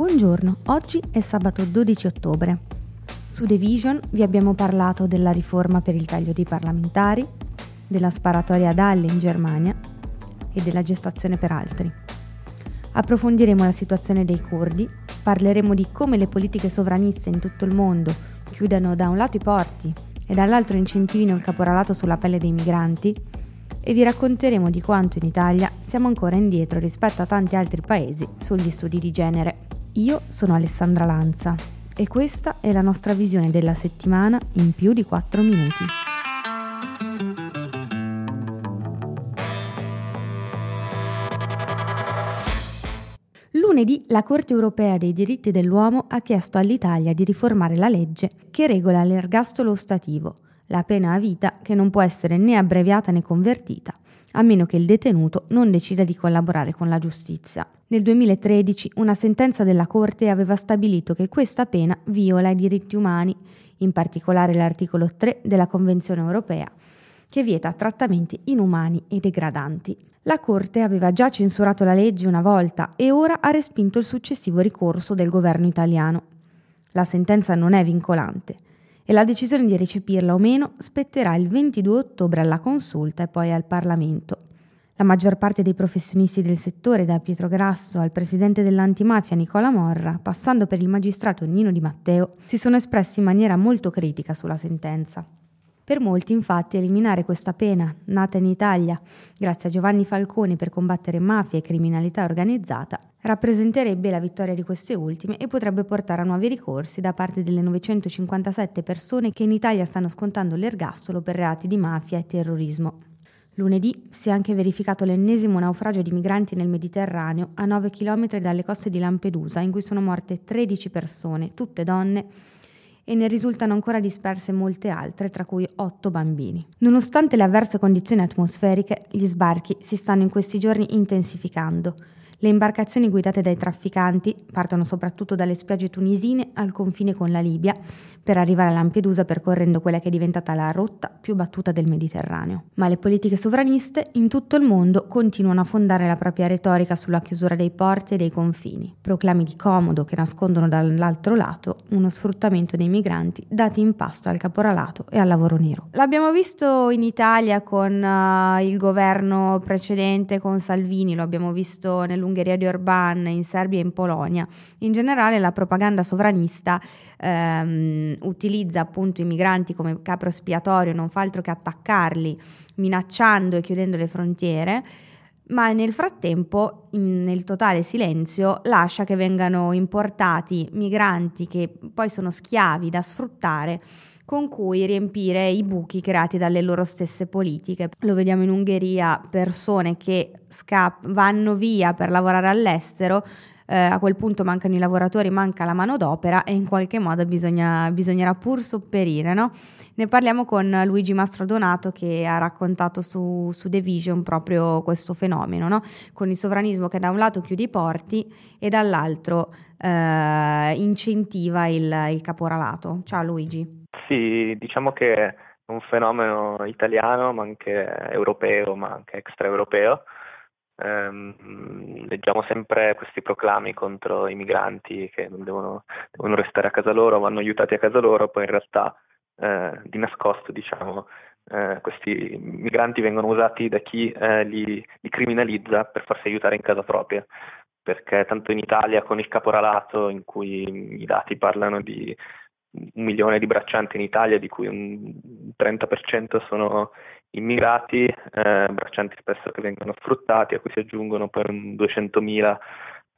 Buongiorno, oggi è sabato 12 ottobre. Su The Vision vi abbiamo parlato della riforma per il taglio dei parlamentari, della sparatoria ad Halle in Germania e della gestazione per altri. Approfondiremo la situazione dei curdi, parleremo di come le politiche sovraniste in tutto il mondo chiudano da un lato i porti e dall'altro incentivino il caporalato sulla pelle dei migranti e vi racconteremo di quanto in Italia siamo ancora indietro rispetto a tanti altri paesi sugli studi di genere. Io sono Alessandra Lanza e questa è la nostra visione della settimana in più di 4 minuti. Lunedì la Corte europea dei diritti dell'uomo ha chiesto all'Italia di riformare la legge che regola l'ergastolo ostativo, la pena a vita che non può essere né abbreviata né convertita, a meno che il detenuto non decida di collaborare con la giustizia. Nel 2013 una sentenza della Corte aveva stabilito che questa pena viola i diritti umani, in particolare l'articolo 3 della Convenzione europea, che vieta trattamenti inumani e degradanti. La Corte aveva già censurato la legge una volta e ora ha respinto il successivo ricorso del governo italiano. La sentenza non è vincolante e la decisione di recepirla o meno spetterà il 22 ottobre alla consulta e poi al Parlamento. La maggior parte dei professionisti del settore, da Pietro Grasso al presidente dell'antimafia Nicola Morra, passando per il magistrato Nino Di Matteo, si sono espressi in maniera molto critica sulla sentenza. Per molti, infatti, eliminare questa pena, nata in Italia grazie a Giovanni Falcone per combattere mafia e criminalità organizzata, rappresenterebbe la vittoria di queste ultime e potrebbe portare a nuovi ricorsi da parte delle 957 persone che in Italia stanno scontando l'ergastolo per reati di mafia e terrorismo. Lunedì si è anche verificato l'ennesimo naufragio di migranti nel Mediterraneo a 9 km dalle coste di Lampedusa, in cui sono morte 13 persone, tutte donne, e ne risultano ancora disperse molte altre, tra cui otto bambini. Nonostante le avverse condizioni atmosferiche, gli sbarchi si stanno in questi giorni intensificando. Le imbarcazioni guidate dai trafficanti partono soprattutto dalle spiagge tunisine al confine con la Libia per arrivare a Lampedusa percorrendo quella che è diventata la rotta più battuta del Mediterraneo. Ma le politiche sovraniste in tutto il mondo continuano a fondare la propria retorica sulla chiusura dei porti e dei confini, proclami di comodo che nascondono dall'altro lato uno sfruttamento dei migranti dati in pasto al caporalato e al lavoro nero. L'abbiamo visto in Italia con uh, il governo precedente, con Salvini, lo abbiamo visto Ungheria di Orban, in Serbia e in Polonia. In generale la propaganda sovranista ehm, utilizza appunto i migranti come capro espiatorio, non fa altro che attaccarli, minacciando e chiudendo le frontiere ma nel frattempo, nel totale silenzio, lascia che vengano importati migranti che poi sono schiavi da sfruttare con cui riempire i buchi creati dalle loro stesse politiche. Lo vediamo in Ungheria, persone che scapp- vanno via per lavorare all'estero, eh, a quel punto mancano i lavoratori, manca la manodopera e in qualche modo bisogna, bisognerà pur sopperire. No? Ne parliamo con Luigi Mastrodonato che ha raccontato su, su The Vision proprio questo fenomeno, no? con il sovranismo che da un lato chiude i porti e dall'altro eh, incentiva il, il caporalato. Ciao Luigi. Sì, diciamo che è un fenomeno italiano, ma anche europeo, ma anche extraeuropeo. Ehm, leggiamo sempre questi proclami contro i migranti che non devono, devono, restare a casa loro, vanno aiutati a casa loro, poi in realtà eh, di nascosto, diciamo, eh, questi migranti vengono usati da chi eh, li, li criminalizza per farsi aiutare in casa propria. Perché tanto in Italia con il caporalato in cui i dati parlano di un milione di braccianti in Italia, di cui un 30% sono immigrati, eh, braccianti spesso che vengono sfruttati, a cui si aggiungono poi 200.000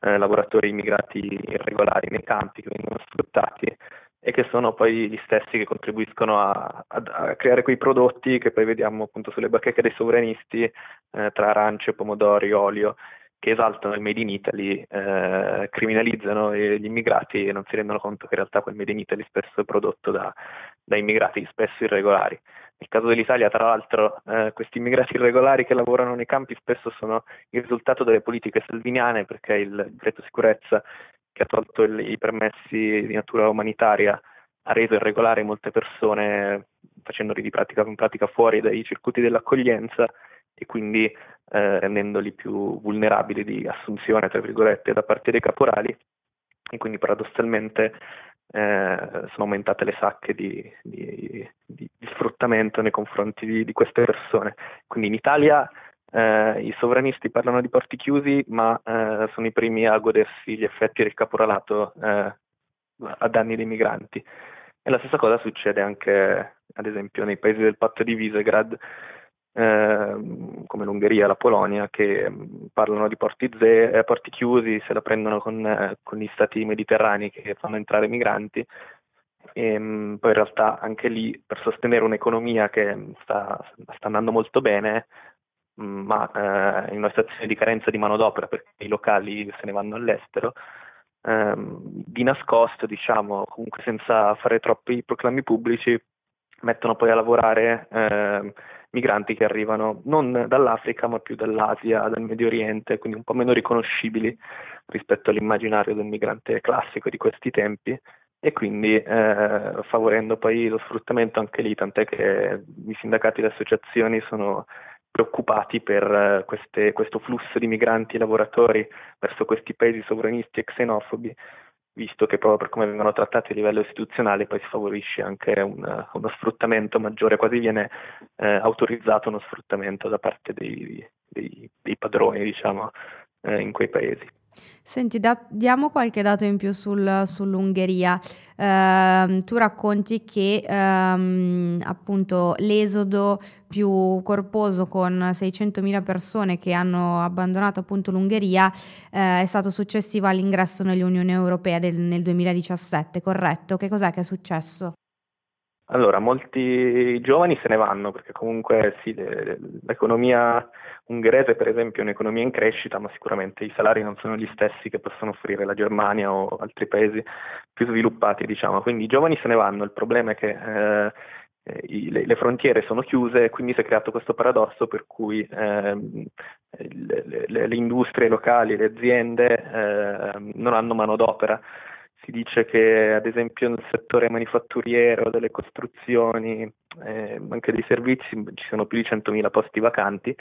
eh, lavoratori immigrati irregolari nei campi che vengono sfruttati e che sono poi gli stessi che contribuiscono a, a, a creare quei prodotti che poi vediamo appunto sulle bacheche dei sovranisti eh, tra arance, pomodori, olio che esaltano il Made in Italy, eh, criminalizzano gli immigrati e non si rendono conto che in realtà quel Made in Italy spesso è prodotto da, da immigrati spesso irregolari. Nel caso dell'Italia, tra l'altro, eh, questi immigrati irregolari che lavorano nei campi spesso sono il risultato delle politiche salviniane perché il decreto sicurezza che ha tolto il, i permessi di natura umanitaria ha reso irregolari molte persone facendoli di pratica, in pratica fuori dai circuiti dell'accoglienza e quindi eh, rendendoli più vulnerabili di assunzione, tra virgolette, da parte dei caporali. e quindi paradossalmente eh, sono aumentate le sacche di, di, di, di sfruttamento nei confronti di, queste persone. Quindi in Italia eh, i sovranisti parlano di porti chiusi, ma eh, sono i primi a godersi gli effetti del caporalato eh, a danni dei migranti. E la stessa cosa succede anche, ad esempio, nei paesi del patto di Visegrad, eh, come l'Ungheria, la Polonia, che mm, parlano di porti, ze- eh, porti chiusi, se la prendono con, eh, con, gli stati mediterranei che fanno entrare migranti. E, mh, mm, poi in realtà anche lì per sostenere un'economia che sta, sta andando molto bene, mm, ma eh, in una situazione di carenza di manodopera perché i locali se ne vanno all'estero, ehm, di nascosto, diciamo, comunque senza fare troppi proclami pubblici, mettono poi a lavorare eh, migranti che arrivano non dall'Africa ma più dall'Asia, dal Medio Oriente, quindi un po' meno riconoscibili rispetto all'immaginario del migrante classico di questi tempi. E quindi eh, favorendo poi lo sfruttamento anche lì, tant'è che i sindacati e le associazioni sono preoccupati per eh, queste, questo flusso di migranti e lavoratori verso questi paesi sovranisti e xenofobi visto che proprio per come vengono trattati a livello istituzionale poi si favorisce anche un, uno sfruttamento maggiore, quasi viene eh, autorizzato uno sfruttamento da parte dei, dei, dei padroni diciamo, eh, in quei paesi. Senti, da, diamo qualche dato in più sul, sull'Ungheria. Uh, tu racconti che um, appunto l'esodo più corposo con 600.000 persone che hanno abbandonato appunto l'Ungheria uh, è stato successivo all'ingresso nell'Unione Europea del, nel 2017, corretto? Che cos'è che è successo? Allora, molti giovani se ne vanno perché comunque sì, l'economia ungherese per esempio è un'economia in crescita, ma sicuramente i salari non sono gli stessi che possono offrire la Germania o altri paesi più sviluppati, diciamo. Quindi i giovani se ne vanno, il problema è che eh, le, frontiere sono chiuse e quindi si è creato questo paradosso per cui eh, le, le, le, industrie locali, le aziende eh, non hanno manodopera si dice che ad esempio nel settore manifatturiero, delle costruzioni, eh, anche dei servizi ci sono più di 100.000 posti vacanti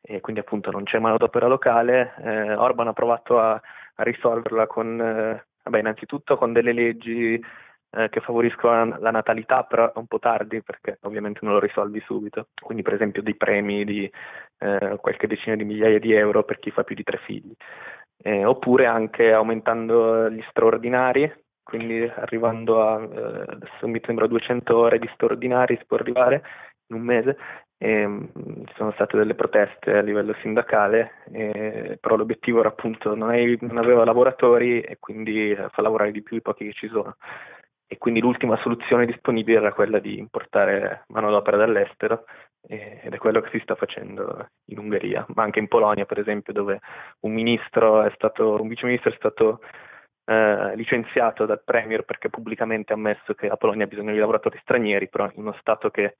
e quindi appunto non c'è manodopera locale. Eh, Orban ha provato a, a risolverla con, eh, vabbè, innanzitutto con delle leggi eh, che favoriscono la natalità, però è un po' tardi perché ovviamente non lo risolvi subito. Quindi per esempio dei premi di eh, qualche decina di migliaia di euro per chi fa più di tre figli eh, oppure anche aumentando gli straordinari, quindi arrivando a, eh, mi sembra 200 ore di straordinari si può arrivare in un mese, e, mh, ci sono state delle proteste a livello sindacale, e, però l'obiettivo era appunto non, hai, non aveva lavoratori e quindi fa lavorare di più i pochi che ci sono e quindi l'ultima soluzione disponibile era quella di importare manodopera dall'estero ed è quello che si sta facendo in Ungheria, ma anche in Polonia per esempio dove un ministro è stato, un viceministro è stato eh, licenziato dal Premier perché pubblicamente ha ammesso che la Polonia ha bisogno di lavoratori stranieri, però in uno Stato che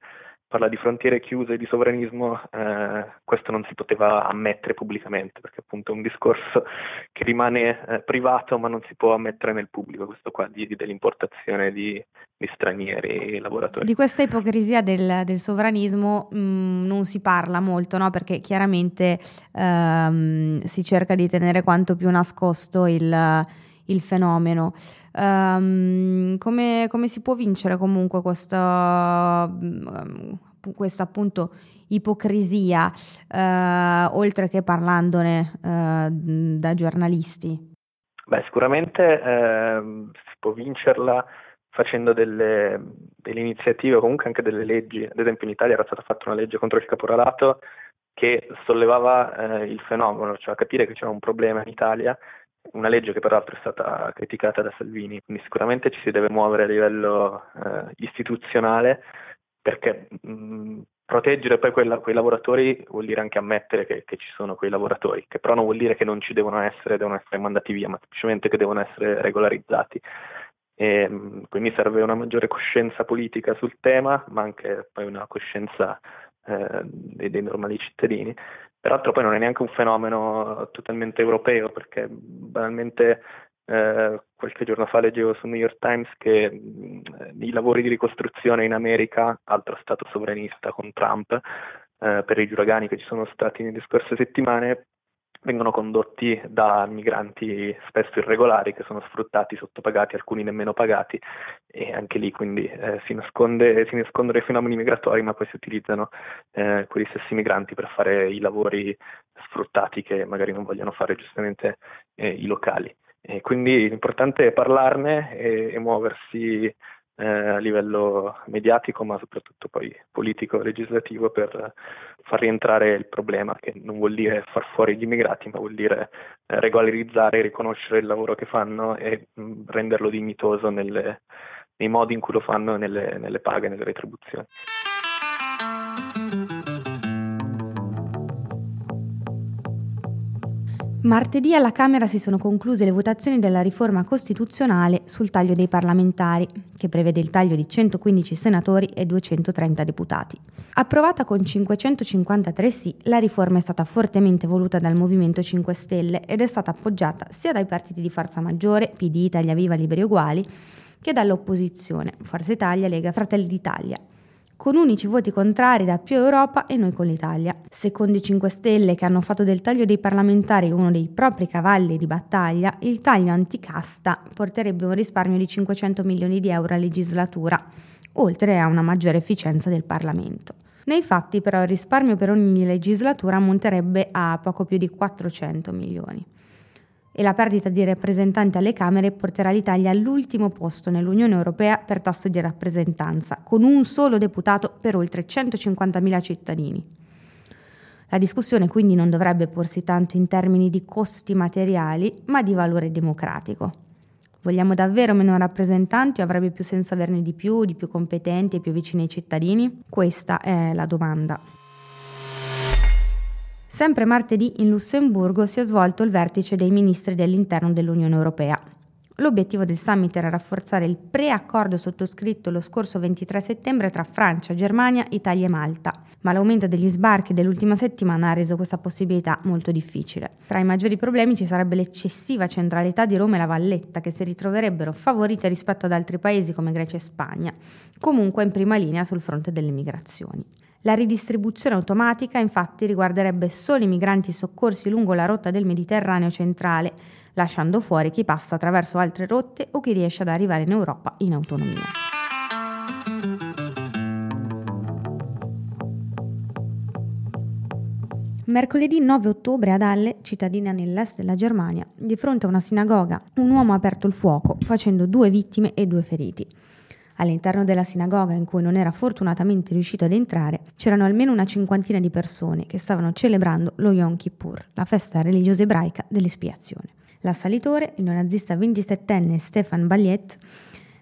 parla di frontiere chiuse e di sovranismo, eh, questo non si poteva ammettere pubblicamente, perché appunto è un discorso che rimane eh, privato ma non si può ammettere nel pubblico, questo qua di, dell'importazione di, di stranieri lavoratori. Di questa ipocrisia del, del sovranismo mh, mm, non si parla molto, no? perché chiaramente ehm, si cerca di tenere quanto più nascosto il, il fenomeno. Um, come, come, si può vincere comunque questa, um, questa appunto ipocrisia, uh, oltre che parlandone uh, da giornalisti? Beh, sicuramente uh, si può vincerla facendo delle, delle iniziative o comunque anche delle leggi. Ad esempio in Italia era stata fatta una legge contro il caporalato che sollevava eh, il fenomeno, cioè capire che c'era un problema in Italia una legge che peraltro è stata criticata da Salvini, quindi sicuramente ci si deve muovere a livello eh, istituzionale perché mh, proteggere poi quella, quei lavoratori vuol dire anche ammettere che, che, ci sono quei lavoratori, che però non vuol dire che non ci devono essere, devono essere mandati via, ma semplicemente che devono essere regolarizzati. E, mh, quindi serve una maggiore coscienza politica sul tema, ma anche poi una coscienza eh, dei, dei normali cittadini Peraltro poi non è neanche un fenomeno totalmente europeo, perché banalmente eh, qualche giorno fa leggevo su New York Times che mh, i lavori di ricostruzione in America, altro stato sovranista con Trump, eh, per i uragani che ci sono stati nelle scorse settimane, vengono condotti da migranti spesso irregolari che sono sfruttati, sottopagati, alcuni nemmeno pagati e anche lì quindi eh, si, nasconde, si nascondono i fenomeni migratori ma poi si utilizzano eh, quegli stessi migranti per fare i lavori sfruttati che magari non vogliono fare giustamente eh, i locali. E quindi l'importante è parlarne e, e muoversi eh, a livello mediatico ma soprattutto poi politico legislativo per far rientrare il problema che non vuol dire far fuori gli immigrati ma vuol dire eh, regolarizzare, riconoscere il lavoro che fanno e mh, mm, renderlo dignitoso nelle, nei modi in cui lo fanno nelle, nelle paghe, nelle retribuzioni. Martedì alla Camera si sono concluse le votazioni della riforma costituzionale sul taglio dei parlamentari, che prevede il taglio di 115 senatori e 230 deputati. Approvata con 553 sì, la riforma è stata fortemente voluta dal Movimento 5 Stelle ed è stata appoggiata sia dai partiti di Forza Maggiore, PD, Italia Viva, Liberi Uguali, che dall'opposizione, Forza Italia, Lega, Fratelli d'Italia, con unici voti contrari da più Europa e noi con l'Italia. Secondo i 5 Stelle, che hanno fatto del taglio dei parlamentari uno dei propri cavalli di battaglia, il taglio anticasta porterebbe un risparmio di 500 milioni di euro a legislatura, oltre a una maggiore efficienza del Parlamento. Nei fatti però il risparmio per ogni legislatura ammonterebbe a poco più di 400 milioni e la perdita di rappresentanti alle Camere porterà l'Italia all'ultimo posto nell'Unione Europea per tasso di rappresentanza, con un solo deputato per oltre 150.000 cittadini. La discussione quindi non dovrebbe porsi tanto in termini di costi materiali, ma di valore democratico. Vogliamo davvero meno rappresentanti o avrebbe più senso averne di più, di più competenti e più vicini ai cittadini? Questa è la domanda. Sempre martedì in Lussemburgo si è svolto il vertice dei ministri dell'interno dell'Unione Europea. L'obiettivo del summit era rafforzare il preaccordo sottoscritto lo scorso 23 settembre tra Francia, Germania, Italia e Malta, ma l'aumento degli sbarchi dell'ultima settimana ha reso questa possibilità molto difficile. Tra i maggiori problemi ci sarebbe l'eccessiva centralità di Roma e la Valletta, che si ritroverebbero favorite rispetto ad altri paesi come Grecia e Spagna, comunque in prima linea sul fronte delle migrazioni. La ridistribuzione automatica infatti riguarderebbe solo i migranti soccorsi lungo la rotta del Mediterraneo centrale, lasciando fuori chi passa attraverso altre rotte o chi riesce ad arrivare in Europa in autonomia. Mercoledì 9 ottobre ad Halle, cittadina nell'est della Germania, di fronte a una sinagoga, un uomo ha aperto il fuoco, facendo due vittime e due feriti. All'interno della sinagoga in cui non era fortunatamente riuscito ad entrare, c'erano almeno una cinquantina di persone che stavano celebrando lo Yom Kippur, la festa religiosa ebraica dell'espiazione. L'assalitore, il neonazista 27enne Stefan Balliet,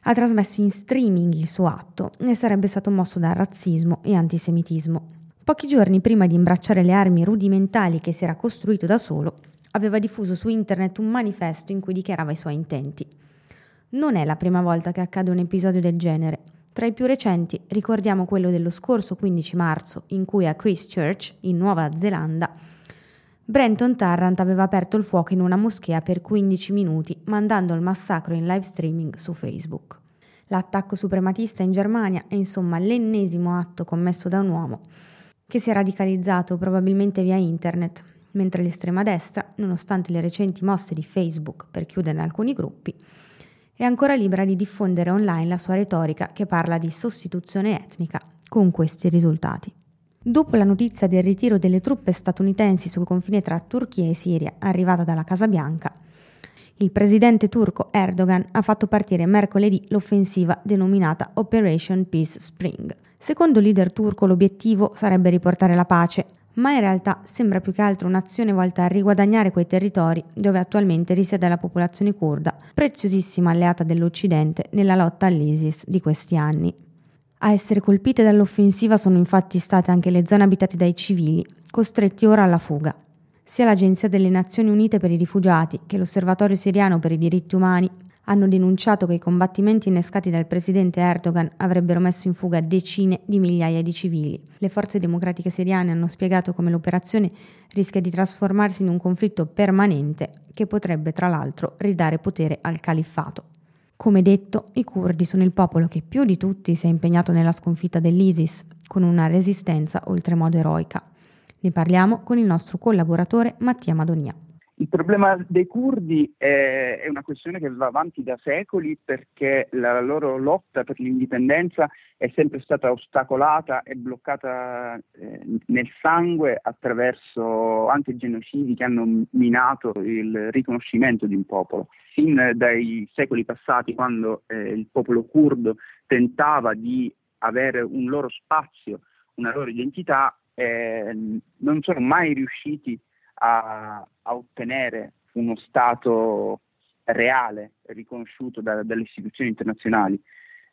ha trasmesso in streaming il suo atto e sarebbe stato mosso da razzismo e antisemitismo. Pochi giorni prima di imbracciare le armi rudimentali che si era costruito da solo, aveva diffuso su internet un manifesto in cui dichiarava i suoi intenti. Non è la prima volta che accade un episodio del genere. Tra i più recenti ricordiamo quello dello scorso 15 marzo, in cui a Christchurch, in Nuova Zelanda, Brenton Tarrant aveva aperto il fuoco in una moschea per 15 minuti, mandando il massacro in live streaming su Facebook. L'attacco suprematista in Germania è insomma l'ennesimo atto commesso da un uomo che si è radicalizzato probabilmente via internet, mentre l'estrema destra, nonostante le recenti mosse di Facebook per chiudere alcuni gruppi, è ancora libera di diffondere online la sua retorica che parla di sostituzione etnica, con questi risultati. Dopo la notizia del ritiro delle truppe statunitensi sul confine tra Turchia e Siria, arrivata dalla Casa Bianca, il presidente turco Erdogan ha fatto partire mercoledì l'offensiva denominata Operation Peace Spring. Secondo il leader turco l'obiettivo sarebbe riportare la pace, ma in realtà sembra più che altro un'azione volta a riguadagnare quei territori dove attualmente risiede la popolazione kurda, preziosissima alleata dell'Occidente nella lotta all'ISIS di questi anni. A essere colpite dall'offensiva sono infatti state anche le zone abitate dai civili, costretti ora alla fuga. Sia l'Agenzia delle Nazioni Unite per i rifugiati che l'Osservatorio siriano per i diritti umani hanno denunciato che i combattimenti innescati dal presidente Erdogan avrebbero messo in fuga decine di migliaia di civili. Le forze democratiche siriane hanno spiegato come l'operazione rischia di trasformarsi in un conflitto permanente che potrebbe tra l'altro ridare potere al califfato. Come detto, i curdi sono il popolo che più di tutti si è impegnato nella sconfitta dell'ISIS, con una resistenza oltremodo eroica. Ne parliamo con il nostro collaboratore Mattia Madonia. Il problema dei curdi è, una questione che va avanti da secoli perché la loro lotta per l'indipendenza è sempre stata ostacolata e bloccata eh, nel sangue attraverso anche genocidi che hanno minato il riconoscimento di un popolo. Sin dai secoli passati, quando eh, il popolo curdo tentava di avere un loro spazio, una loro identità, eh, non sono mai riusciti a, a ottenere uno Stato reale riconosciuto da, dalle istituzioni internazionali.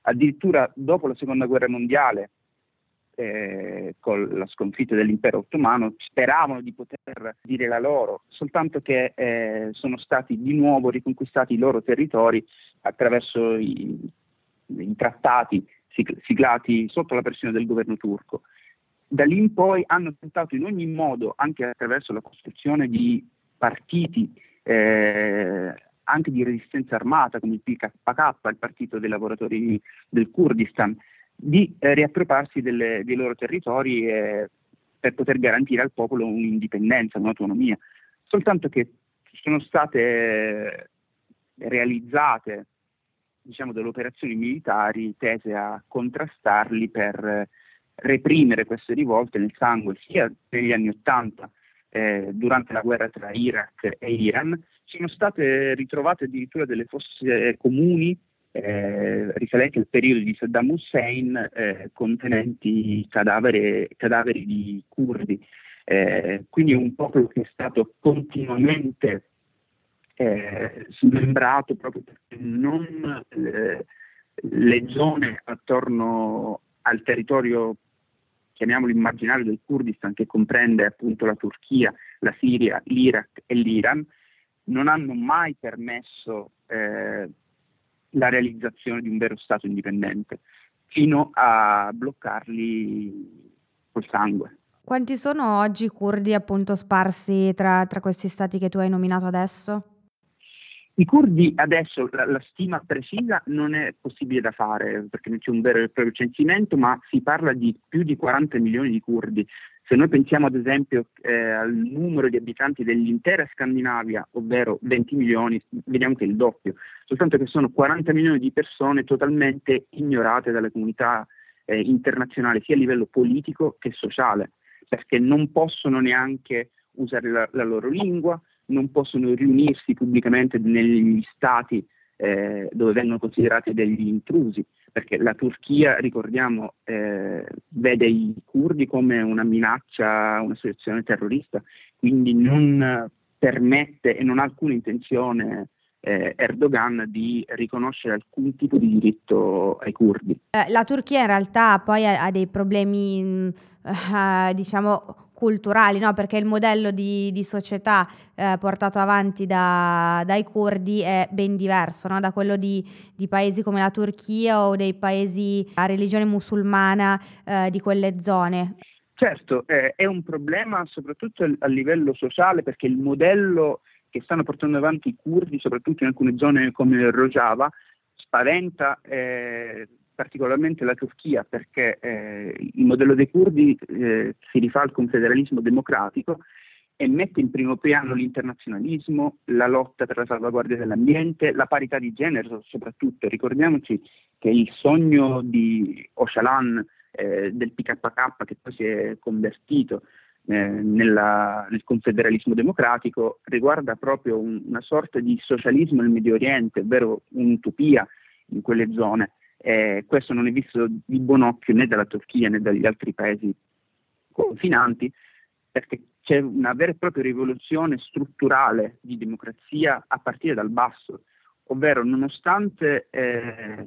Addirittura dopo la seconda guerra mondiale, eh, con la sconfitta dell'impero ottomano, speravano di poter dire la loro, soltanto che eh, sono stati di nuovo riconquistati i loro territori attraverso i, i trattati siglati sotto la pressione del governo turco da lì in poi hanno tentato in ogni modo, anche attraverso la costruzione di partiti, eh, anche di resistenza armata come il PKK, il partito dei lavoratori del Kurdistan, di eh, riappropriarsi delle, dei loro territori eh, per poter garantire al popolo un'indipendenza, un'autonomia. Soltanto che sono state realizzate diciamo, delle operazioni militari tese a contrastarli per reprimere queste rivolte nel sangue sia negli anni Ottanta, eh, durante la guerra tra Iraq e Iran, sono state ritrovate addirittura delle fosse comuni eh, risalenti al periodo di Saddam Hussein eh, contenenti cadavere, cadaveri di curdi. Eh, quindi un popolo che è stato continuamente eh, smembrato proprio perché non eh, le zone attorno al territorio chiamiamolo immaginario del Kurdistan, che comprende appunto la Turchia, la Siria, l'Iraq e l'Iran, non hanno mai permesso eh, la realizzazione di un vero Stato indipendente, fino a bloccarli col sangue. Quanti sono oggi i curdi appunto sparsi tra, tra questi stati che tu hai nominato adesso? I curdi adesso la, la, stima precisa non è possibile da fare perché non c'è un vero e proprio censimento, ma si parla di più di 40 milioni di curdi. Se noi pensiamo ad esempio eh, al numero di abitanti dell'intera Scandinavia, ovvero 20 milioni, vediamo che è il doppio, soltanto che sono 40 milioni di persone totalmente ignorate dalle comunità eh, internazionali, sia a livello politico che sociale, perché non possono neanche usare la, la loro lingua, non possono riunirsi pubblicamente negli stati eh, dove vengono considerati degli intrusi, perché la Turchia, ricordiamo, eh, vede i curdi come una minaccia, un'associazione terrorista, quindi non permette e non ha alcuna intenzione eh, Erdogan di riconoscere alcun tipo di diritto ai curdi. Eh, la Turchia in realtà poi ha, ha dei problemi, mh, uh, diciamo, culturali, no? perché il modello di, di società eh, portato avanti da, dai curdi è ben diverso no? da quello di, di, paesi come la Turchia o dei paesi a religione musulmana eh, di quelle zone. Certo, eh, è un problema soprattutto a livello sociale perché il modello che stanno portando avanti i curdi, soprattutto in alcune zone come Rojava, spaventa eh, particolarmente la Turchia perché eh, il modello dei curdi eh, si rifà al confederalismo democratico e mette in primo piano l'internazionalismo, la lotta per la salvaguardia dell'ambiente, la parità di genere soprattutto. Ricordiamoci che il sogno di Ocalan eh, del PKK che poi si è convertito eh, nella, nel confederalismo democratico riguarda proprio un, una sorta di socialismo nel Medio Oriente, ovvero un'utopia in quelle zone. Eh, questo non è visto di buon occhio né dalla Turchia né dagli altri paesi confinanti, perché c'è una vera e propria rivoluzione strutturale di democrazia a partire dal basso, ovvero nonostante eh,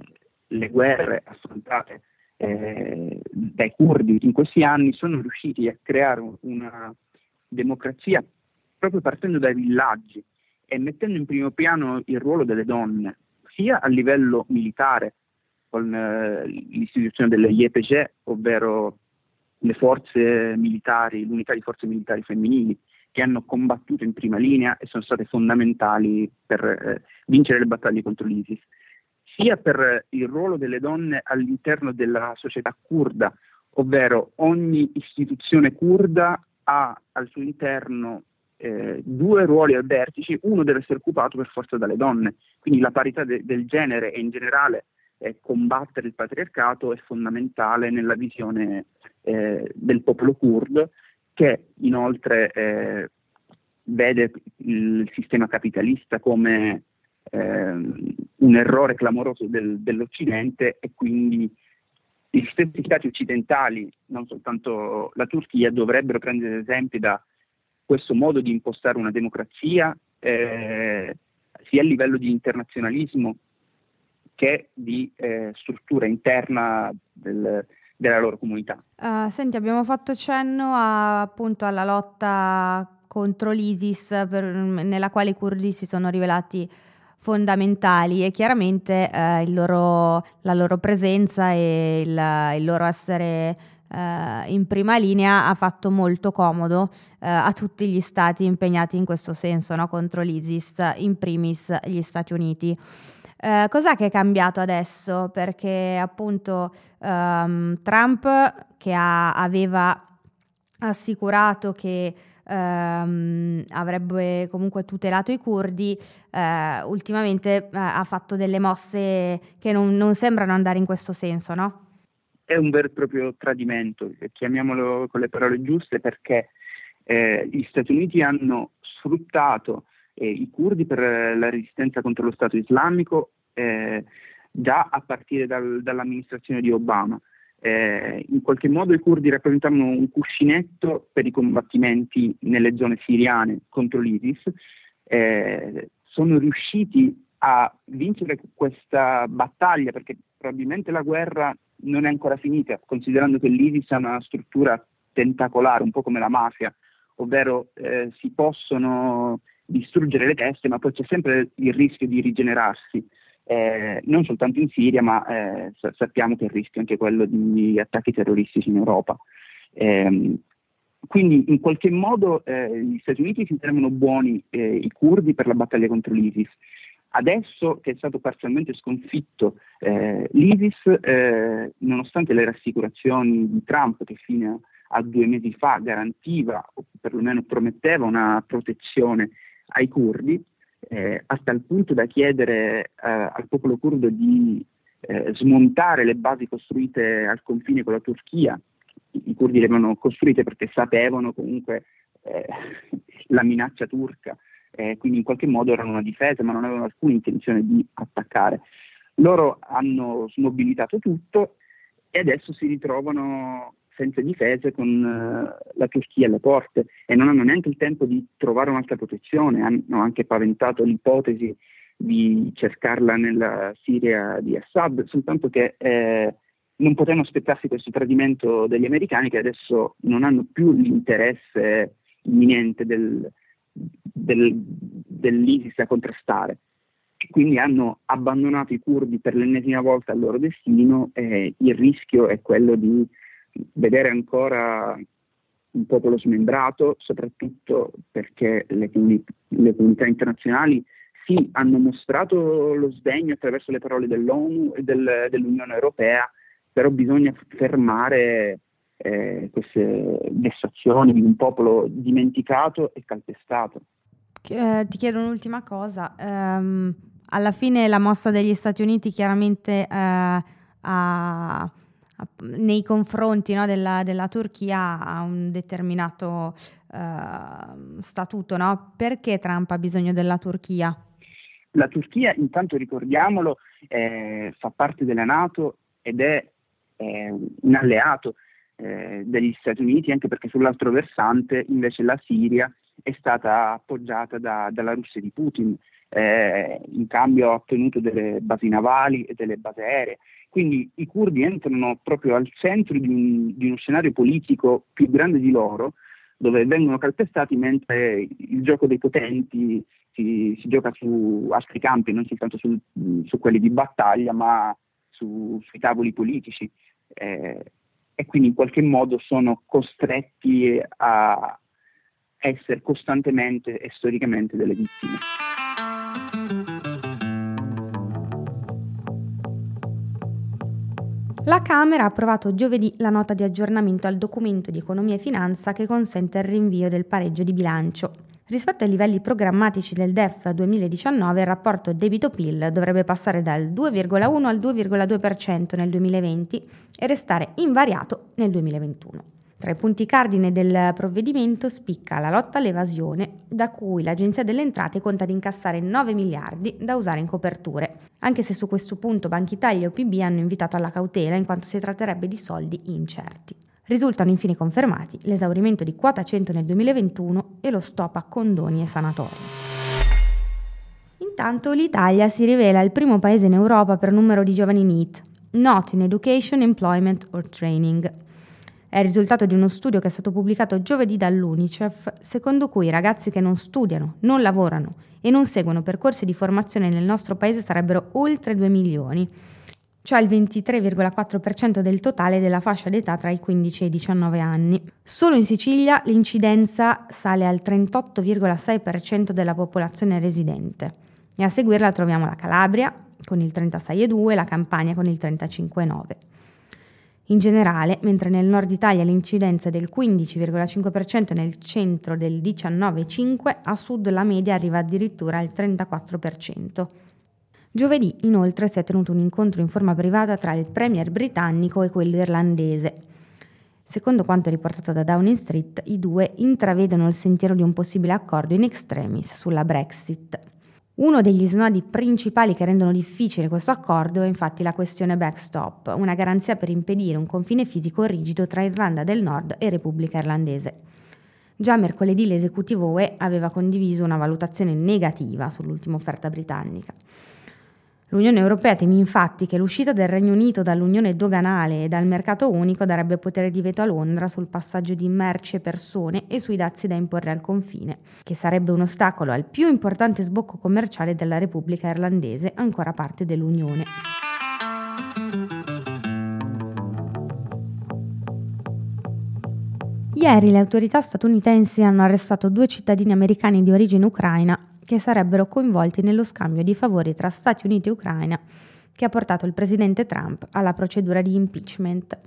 le guerre affrontate eh, dai curdi in questi anni sono riusciti a creare una democrazia proprio partendo dai villaggi e mettendo in primo piano il ruolo delle donne, sia a livello militare con eh, l'istituzione delle IEPG, ovvero le forze militari, l'unità di forze militari femminili, che hanno combattuto in prima linea e sono state fondamentali per eh, vincere le battaglie contro l'ISIS, sia per il ruolo delle donne all'interno della società kurda, ovvero ogni istituzione kurda ha al suo interno eh, due ruoli al vertice, uno deve essere occupato per forza dalle donne, quindi la parità de- del genere e in generale eh, combattere il patriarcato è fondamentale nella visione eh, del popolo curdo che inoltre eh, vede il sistema capitalista come ehm, un errore clamoroso del, dell'Occidente e quindi gli stessi stati occidentali, non soltanto la Turchia, dovrebbero prendere esempi da questo modo di impostare una democrazia eh, sia a livello di internazionalismo che di eh, struttura interna del, della loro comunità. Uh, senti, abbiamo fatto cenno a, appunto alla lotta contro l'ISIS per, nella quale i curdi si sono rivelati fondamentali e chiaramente eh, loro, la loro presenza e il, il loro essere eh, in prima linea ha fatto molto comodo eh, a tutti gli stati impegnati in questo senso no? contro l'ISIS, in primis gli Stati Uniti. Eh, cos'è che è cambiato adesso? Perché appunto um, Trump che ha, aveva assicurato che ehm, avrebbe comunque tutelato i curdi, eh, ultimamente eh, ha fatto delle mosse che non, non sembrano andare in questo senso, no? è un vero e proprio tradimento, chiamiamolo con le parole giuste, perché eh, gli Stati Uniti hanno sfruttato i curdi per la resistenza contro lo Stato islamico eh, già a partire dal, dall'amministrazione di Obama. Eh, in qualche modo i curdi rappresentavano un cuscinetto per i combattimenti nelle zone siriane contro l'ISIS. Eh, sono riusciti a vincere questa battaglia perché probabilmente la guerra non è ancora finita, considerando che l'ISIS ha una struttura tentacolare, un po' come la mafia, ovvero eh, si possono distruggere le teste, ma poi c'è sempre il rischio di rigenerarsi, eh, non soltanto in Siria, ma eh, sappiamo che il rischio è anche quello di attacchi terroristici in Europa. Eh, quindi in qualche modo eh, gli Stati Uniti si tenevano buoni eh, i curdi per la battaglia contro l'ISIS Adesso che è stato parzialmente sconfitto eh, l'ISIS, nonostante le rassicurazioni di Trump che fino a due mesi fa garantiva o perlomeno prometteva una protezione ai curdi, eh, hasta il punto da chiedere eh, al popolo curdo di eh, smontare le basi costruite al confine con la Turchia. I, i curdi le avevano costruite perché sapevano comunque eh, la minaccia turca eh, quindi in qualche modo erano una difesa, ma non avevano alcuna intenzione di attaccare. Loro hanno smobilitato tutto e adesso si ritrovano senza difese con uh, la Turchia alle porte e non hanno neanche il tempo di trovare un'altra protezione, hanno anche paventato l'ipotesi di cercarla nella Siria di Assad, soltanto che eh, non potevano aspettarsi questo tradimento degli americani che adesso non hanno più l'interesse imminente del, del, dell'ISIS a contrastare. Quindi hanno abbandonato i curdi per l'ennesima volta al loro destino e il rischio è quello di vedere ancora un popolo smembrato, soprattutto perché le, comuni- le comunità internazionali sì hanno mostrato lo sdegno attraverso le parole dell'ONU e del, dell'Unione Europea, però bisogna fermare eh, queste vessazioni di un popolo dimenticato e calpestato. Eh, ti chiedo un'ultima cosa. Um, alla fine la mossa degli Stati Uniti chiaramente eh, ha, ha, nei confronti no, della, della, Turchia ha un determinato uh, statuto. No? Perché Trump ha bisogno della Turchia? La Turchia, intanto ricordiamolo, eh, fa parte della Nato ed è un alleato eh, degli Stati Uniti, anche perché sull'altro versante invece la Siria è stata appoggiata da, dalla Russia di Putin, eh, in cambio ha ottenuto delle basi navali e delle basi aeree. Quindi i curdi entrano proprio al centro di, un, di uno scenario politico più grande di loro, dove vengono calpestati mentre il gioco dei potenti si, si gioca su altri campi, non soltanto su, su quelli di battaglia, ma su, sui tavoli politici. Eh, e quindi in qualche modo sono costretti a essere costantemente e storicamente delle vittime. La Camera ha approvato giovedì la nota di aggiornamento al documento di economia e finanza che consente il rinvio del pareggio di bilancio. Rispetto ai livelli programmatici del DEF 2019, il rapporto debito-PIL dovrebbe passare dal 2,1 al 2,2% nel 2020 e restare invariato nel 2021. Tra i punti cardine del provvedimento spicca la lotta all'evasione, da cui l'Agenzia delle Entrate conta di incassare 9 miliardi da usare in coperture, anche se su questo punto Banca Italia e OPB hanno invitato alla cautela in quanto si tratterebbe di soldi incerti. Risultano infine confermati l'esaurimento di quota 100 nel 2021 e lo stop a condoni e sanatori. Intanto l'Italia si rivela il primo paese in Europa per numero di giovani NEET, Not in Education, Employment or Training. È il risultato di uno studio che è stato pubblicato giovedì dall'UNICEF, secondo cui i ragazzi che non studiano, non lavorano e non seguono percorsi di formazione nel nostro paese sarebbero oltre 2 milioni, cioè il 23,4% del totale della fascia d'età tra i 15 e i 19 anni. Solo in Sicilia l'incidenza sale al 38,6% della popolazione residente e a seguirla troviamo la Calabria con il 36,2% e la Campania con il 35,9%. In generale, mentre nel nord Italia l'incidenza è del 15,5% nel centro del 19,5%, a sud la media arriva addirittura al 34%. Giovedì inoltre si è tenuto un incontro in forma privata tra il premier britannico e quello irlandese. Secondo quanto riportato da Downing Street, i due intravedono il sentiero di un possibile accordo in extremis sulla Brexit. Uno degli snodi principali che rendono difficile questo accordo è infatti la questione backstop, una garanzia per impedire un confine fisico rigido tra Irlanda del Nord e Repubblica Irlandese. Già mercoledì l'esecutivo UE aveva condiviso una valutazione negativa sull'ultima offerta britannica. L'Unione Europea teme infatti che l'uscita del Regno Unito dall'Unione doganale e dal mercato unico darebbe potere di veto a Londra sul passaggio di merci e persone e sui dazi da imporre al confine, che sarebbe un ostacolo al più importante sbocco commerciale della Repubblica Irlandese, ancora parte dell'Unione. Ieri le autorità statunitensi hanno arrestato due cittadini americani di origine ucraina che sarebbero coinvolti nello scambio di favori tra Stati Uniti e Ucraina che ha portato il presidente Trump alla procedura di impeachment.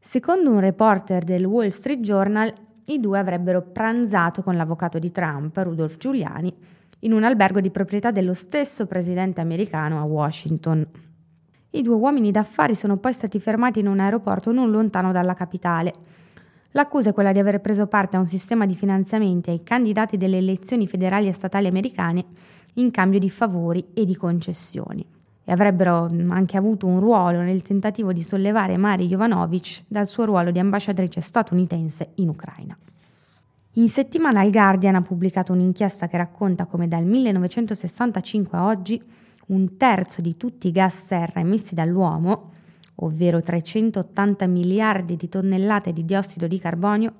Secondo un reporter del Wall Street Journal, i due avrebbero pranzato con l'avvocato di Trump, Rudolph Giuliani, in un albergo di proprietà dello stesso presidente americano a Washington. I due uomini d'affari sono poi stati fermati in un aeroporto non lontano dalla capitale L'accusa è quella di aver preso parte a un sistema di finanziamenti ai candidati delle elezioni federali e statali americane in cambio di favori e di concessioni. E avrebbero mm, anche avuto un ruolo nel tentativo di sollevare Mari Jovanovic dal suo ruolo di ambasciatrice statunitense in Ucraina. In settimana il Guardian ha pubblicato un'inchiesta che racconta come dal 1965 a oggi un terzo di tutti i gas serra emessi dall'uomo ovvero 380 miliardi di tonnellate di diossido di carbonio,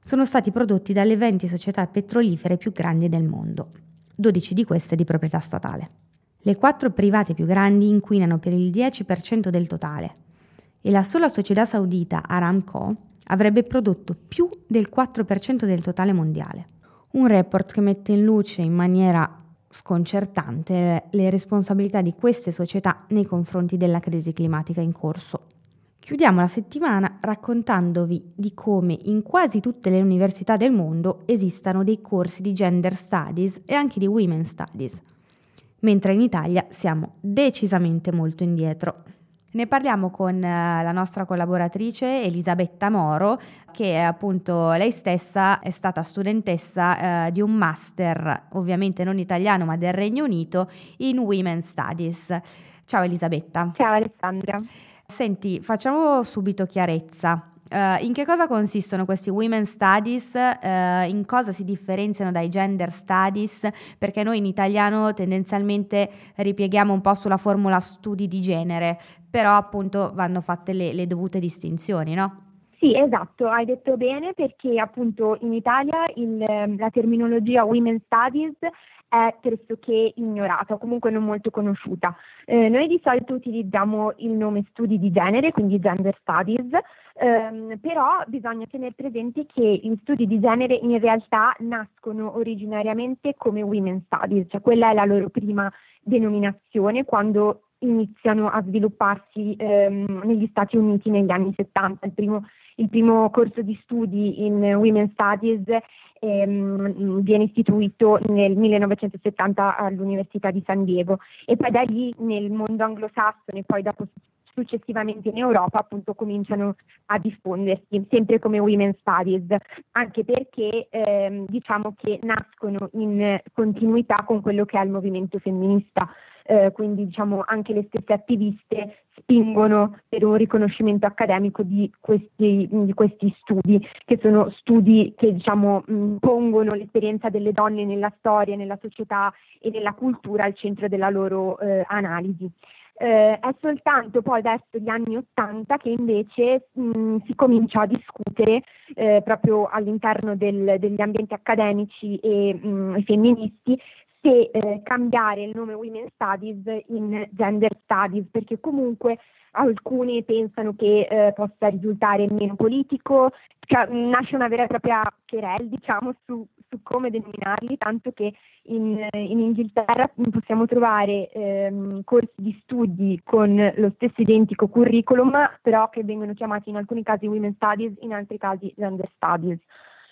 sono stati prodotti dalle 20 società petrolifere più grandi del mondo, 12 di queste di proprietà statale. Le quattro private più grandi inquinano per il 10% del totale e la sola società saudita Aramco avrebbe prodotto più del 4% del totale mondiale. Un report che mette in luce in maniera sconcertante le responsabilità di queste società nei confronti della crisi climatica in corso. Chiudiamo la settimana raccontandovi di come in quasi tutte le università del mondo esistano dei corsi di gender studies e anche di women studies, mentre in Italia siamo decisamente molto indietro. Ne parliamo con eh, la nostra collaboratrice Elisabetta Moro, che appunto lei stessa è stata studentessa eh, di un master, ovviamente non italiano ma del Regno Unito, in Women Studies. Ciao Elisabetta. Ciao Alessandra. Senti, facciamo subito chiarezza. Uh, in che cosa consistono questi Women Studies? Uh, in cosa si differenziano dai Gender Studies? Perché noi in italiano tendenzialmente ripieghiamo un po' sulla formula studi di genere, però appunto vanno fatte le, le dovute distinzioni, no? Sì, esatto, hai detto bene perché appunto in Italia il, la terminologia Women Studies è pressoché ignorata, comunque non molto conosciuta. Eh, noi di solito utilizziamo il nome studi di genere, quindi gender studies, ehm, però bisogna tenere presente che gli studi di genere in realtà nascono originariamente come women studies, cioè quella è la loro prima denominazione quando iniziano a svilupparsi ehm, negli Stati Uniti negli anni 70. Il primo, il primo corso di studi in Women's Studies ehm, viene istituito nel 1970 all'Università di San Diego e poi da lì nel mondo anglosassone, poi dopo successivamente in Europa appunto cominciano a diffondersi, sempre come Women's Studies, anche perché ehm, diciamo che nascono in continuità con quello che è il movimento femminista. Eh, quindi diciamo anche le stesse attiviste spingono per un riconoscimento accademico di questi, di questi studi, che sono studi che diciamo, mh, pongono l'esperienza delle donne nella storia, nella società e nella cultura al centro della loro eh, analisi. Eh, è soltanto poi verso gli anni Ottanta che invece mh, si comincia a discutere eh, proprio all'interno del, degli ambienti accademici e mh, femministi se eh, cambiare il nome Women's Studies in Gender Studies, perché comunque alcuni pensano che eh, possa risultare meno politico, cioè, nasce una vera e propria querel diciamo, su, su, come denominarli, tanto che in, in Inghilterra possiamo trovare ehm, corsi di studi con lo stesso identico curriculum, però che vengono chiamati in alcuni casi Women's Studies, in altri casi Gender Studies.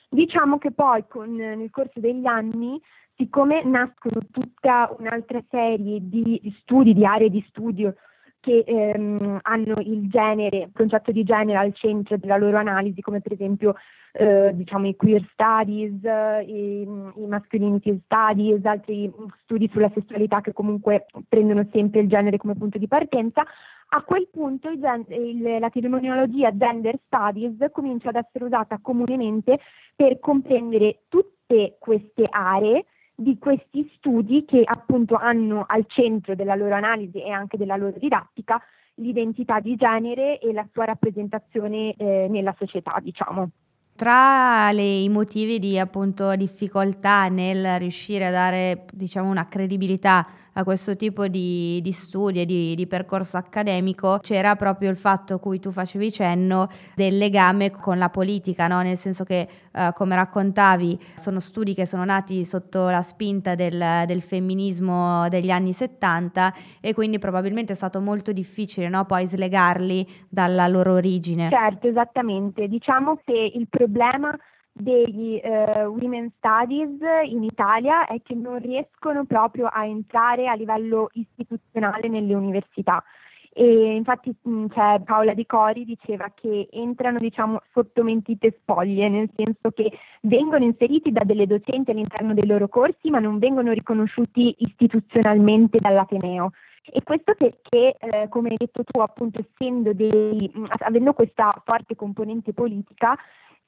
Diciamo che poi con, nel corso degli anni siccome nascono tutta un'altra serie di studi, di aree di studio che ehm, hanno il genere, il concetto di genere al centro della loro analisi, come per esempio eh, diciamo, i queer studies, i, i masculinity studies, altri studi sulla sessualità che comunque prendono sempre il genere come punto di partenza, a quel punto il, il, la terminologia gender studies comincia ad essere usata comunemente per comprendere tutte queste aree di questi studi che appunto hanno al centro della loro analisi e anche della loro didattica l'identità di genere e la sua rappresentazione eh, nella società, diciamo. Tra le, i motivi di appunto difficoltà nel riuscire a dare diciamo una credibilità a questo tipo di, di studi e di, di, percorso accademico c'era proprio il fatto cui tu facevi cenno del legame con la politica, no? nel senso che eh, come raccontavi sono studi che sono nati sotto la spinta del, del, femminismo degli anni 70 e quindi probabilmente è stato molto difficile no? poi slegarli dalla loro origine. Certo, esattamente. Diciamo che il problema degli eh, Women Studies in Italia è che non riescono proprio a entrare a livello istituzionale nelle università. E infatti cioè, Paola Di Cori diceva che entrano diciamo, sotto mentite spoglie, nel senso che vengono inseriti da delle docenti all'interno dei loro corsi, ma non vengono riconosciuti istituzionalmente dall'Ateneo. E questo perché, eh, come hai detto tu, appunto, essendo dei, avendo questa forte componente politica,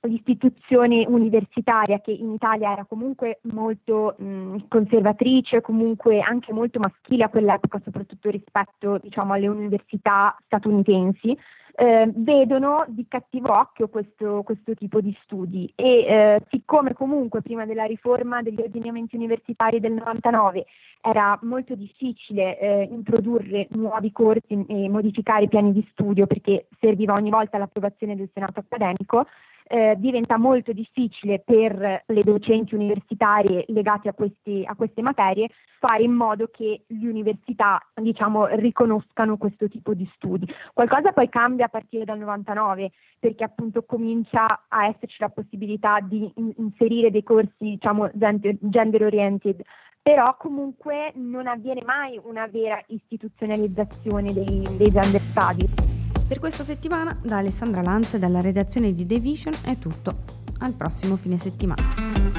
l'istituzione universitaria che in Italia era comunque molto mh, conservatrice, comunque anche molto maschile a quell'epoca, soprattutto rispetto diciamo, alle università statunitensi, eh, vedono di cattivo occhio questo, questo tipo di studi. E eh, siccome comunque prima della riforma degli ordinamenti universitari del 99 era molto difficile eh, introdurre nuovi corsi e modificare i piani di studio perché serviva ogni volta l'approvazione del Senato accademico, eh, diventa molto difficile per le docenti universitarie legate a, questi, a, queste materie fare in modo che le università diciamo, riconoscano questo tipo di studi. Qualcosa poi cambia a partire dal 99 perché appunto comincia a esserci la possibilità di in- inserire dei corsi diciamo, gender, oriented però comunque non avviene mai una vera istituzionalizzazione dei, dei gender studies. Per questa settimana da Alessandra Lanza e dalla redazione di The Vision è tutto. Al prossimo fine settimana.